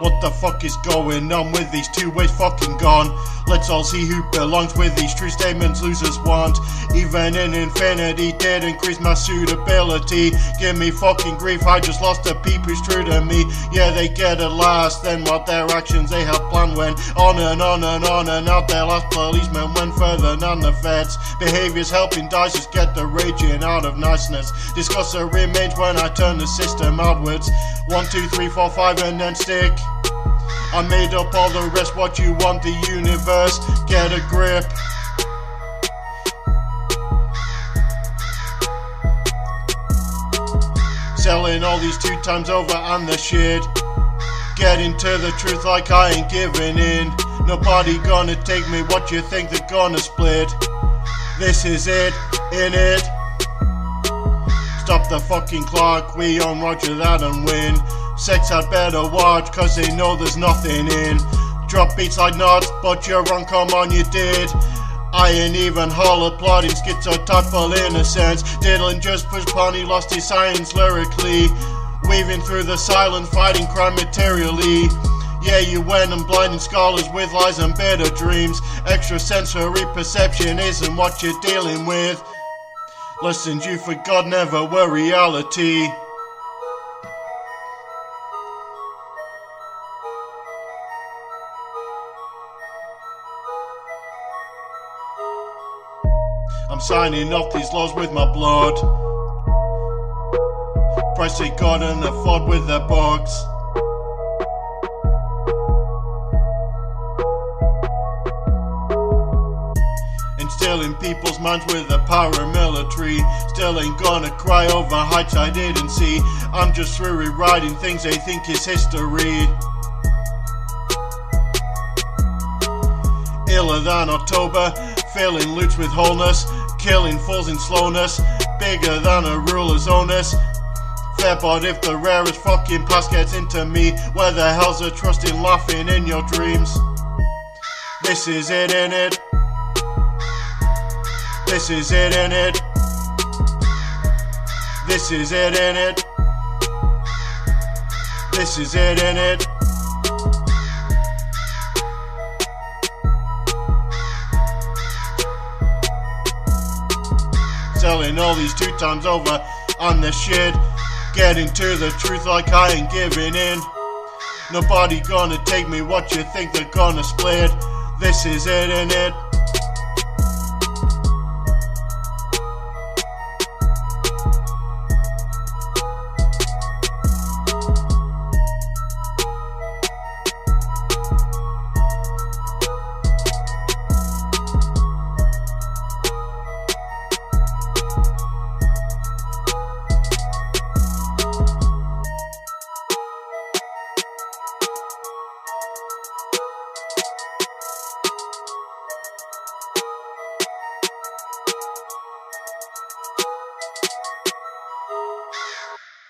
What the fuck is going on with these two ways fucking gone? Let's all see who belongs with these true statements losers want. Even in infinity did increase my suitability. Give me fucking grief, I just lost a peep who's true to me. Yeah, they get it last, then what their actions they have planned when on and on and on and out their last policemen went further than the feds. Behaviors helping dice just get the raging out of niceness. Discuss the remains when I turn the system outwards. One, two, three, four, five, and then stick. I made up all the rest, what you want, the universe, get a grip. Selling all these two times over and the shit. Getting to the truth like I ain't giving in. Nobody gonna take me, what you think they're gonna split? This is it, in it. Stop the fucking clock, we on Roger that and win. Sex had better watch, cause they know there's nothing in. Drop beats like nuts, but you're wrong, come on, you did. I ain't even Hall applauding schizotypal innocence. Diddlin just pushed pawn, he lost his science lyrically. Weaving through the silence, fighting crime materially. Yeah, you went and blinding scholars with lies and better dreams. Extrasensory perception isn't what you're dealing with. Lessons you forgot never were reality. I'm signing off these laws with my blood. Price they couldn't afford with their bugs. Instilling people's minds with the paramilitary. Still ain't gonna cry over heights I didn't see. I'm just rewriting things they think is history. Iller than October, filling loots with wholeness, killing fools in slowness, bigger than a ruler's onus. But if the rarest fucking past gets into me, where the hell's the trust in laughing in your dreams? This is it, in it. This is it, in it. This is it, in it. This is it, in it. Selling all these two times over on the shit. Getting to the truth like I ain't giving in. Nobody gonna take me what you think they're gonna split. This is it, in it.